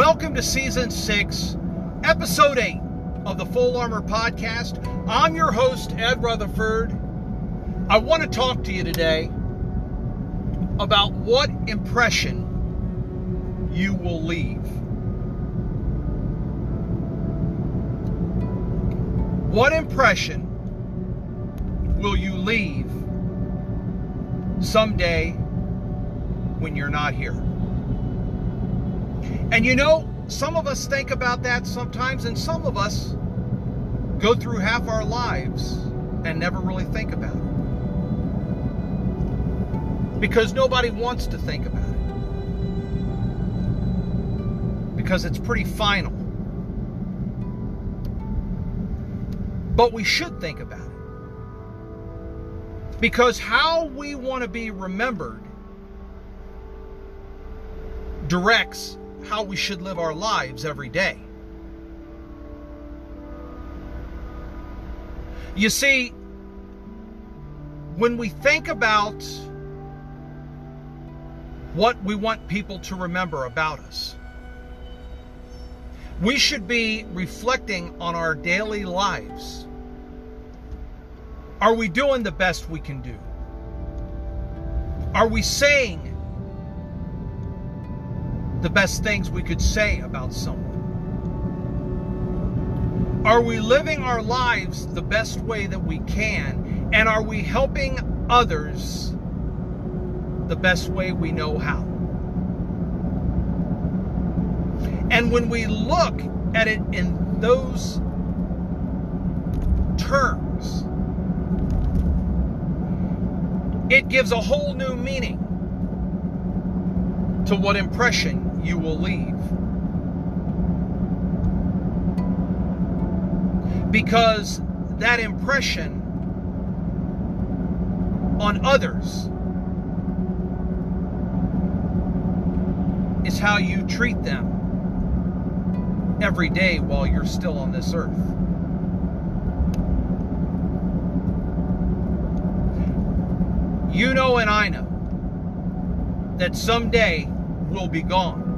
Welcome to season six, episode eight of the Full Armor Podcast. I'm your host, Ed Rutherford. I want to talk to you today about what impression you will leave. What impression will you leave someday when you're not here? And you know, some of us think about that sometimes, and some of us go through half our lives and never really think about it. Because nobody wants to think about it. Because it's pretty final. But we should think about it. Because how we want to be remembered directs how we should live our lives every day. You see, when we think about what we want people to remember about us, we should be reflecting on our daily lives. Are we doing the best we can do? Are we saying the best things we could say about someone? Are we living our lives the best way that we can? And are we helping others the best way we know how? And when we look at it in those terms, it gives a whole new meaning to what impression you will leave. Because that impression on others is how you treat them every day while you're still on this earth. You know, and I know that someday we'll be gone.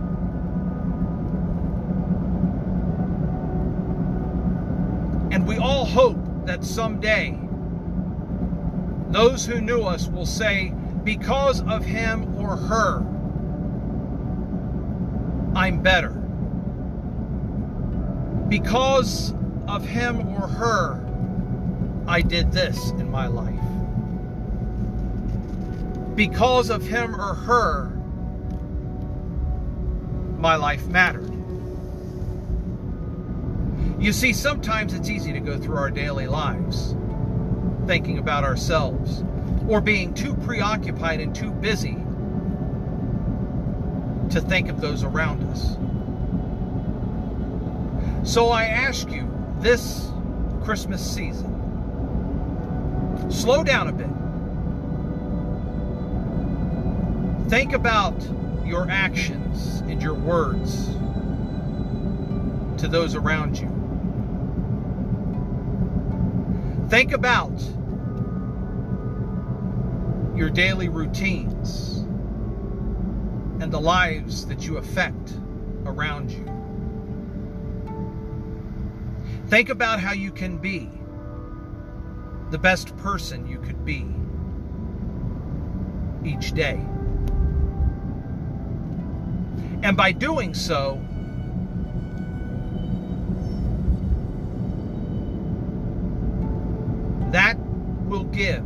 And we all hope that someday those who knew us will say, because of him or her, I'm better. Because of him or her, I did this in my life. Because of him or her, my life mattered. You see, sometimes it's easy to go through our daily lives thinking about ourselves or being too preoccupied and too busy to think of those around us. So I ask you this Christmas season, slow down a bit. Think about your actions and your words to those around you. Think about your daily routines and the lives that you affect around you. Think about how you can be the best person you could be each day. And by doing so, that will give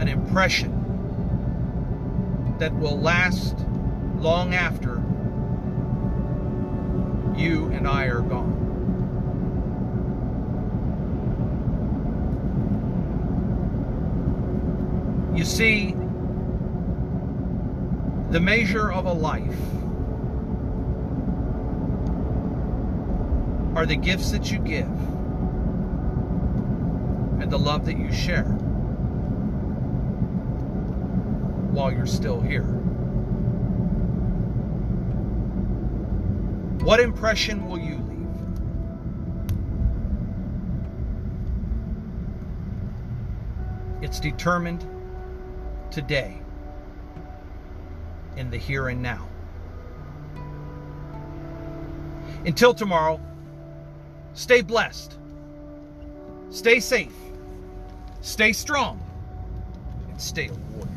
an impression that will last long after you and I are gone. You see, the measure of a life are the gifts that you give and the love that you share while you're still here. What impression will you leave? It's determined today. In the here and now. Until tomorrow, stay blessed, stay safe, stay strong, and stay a.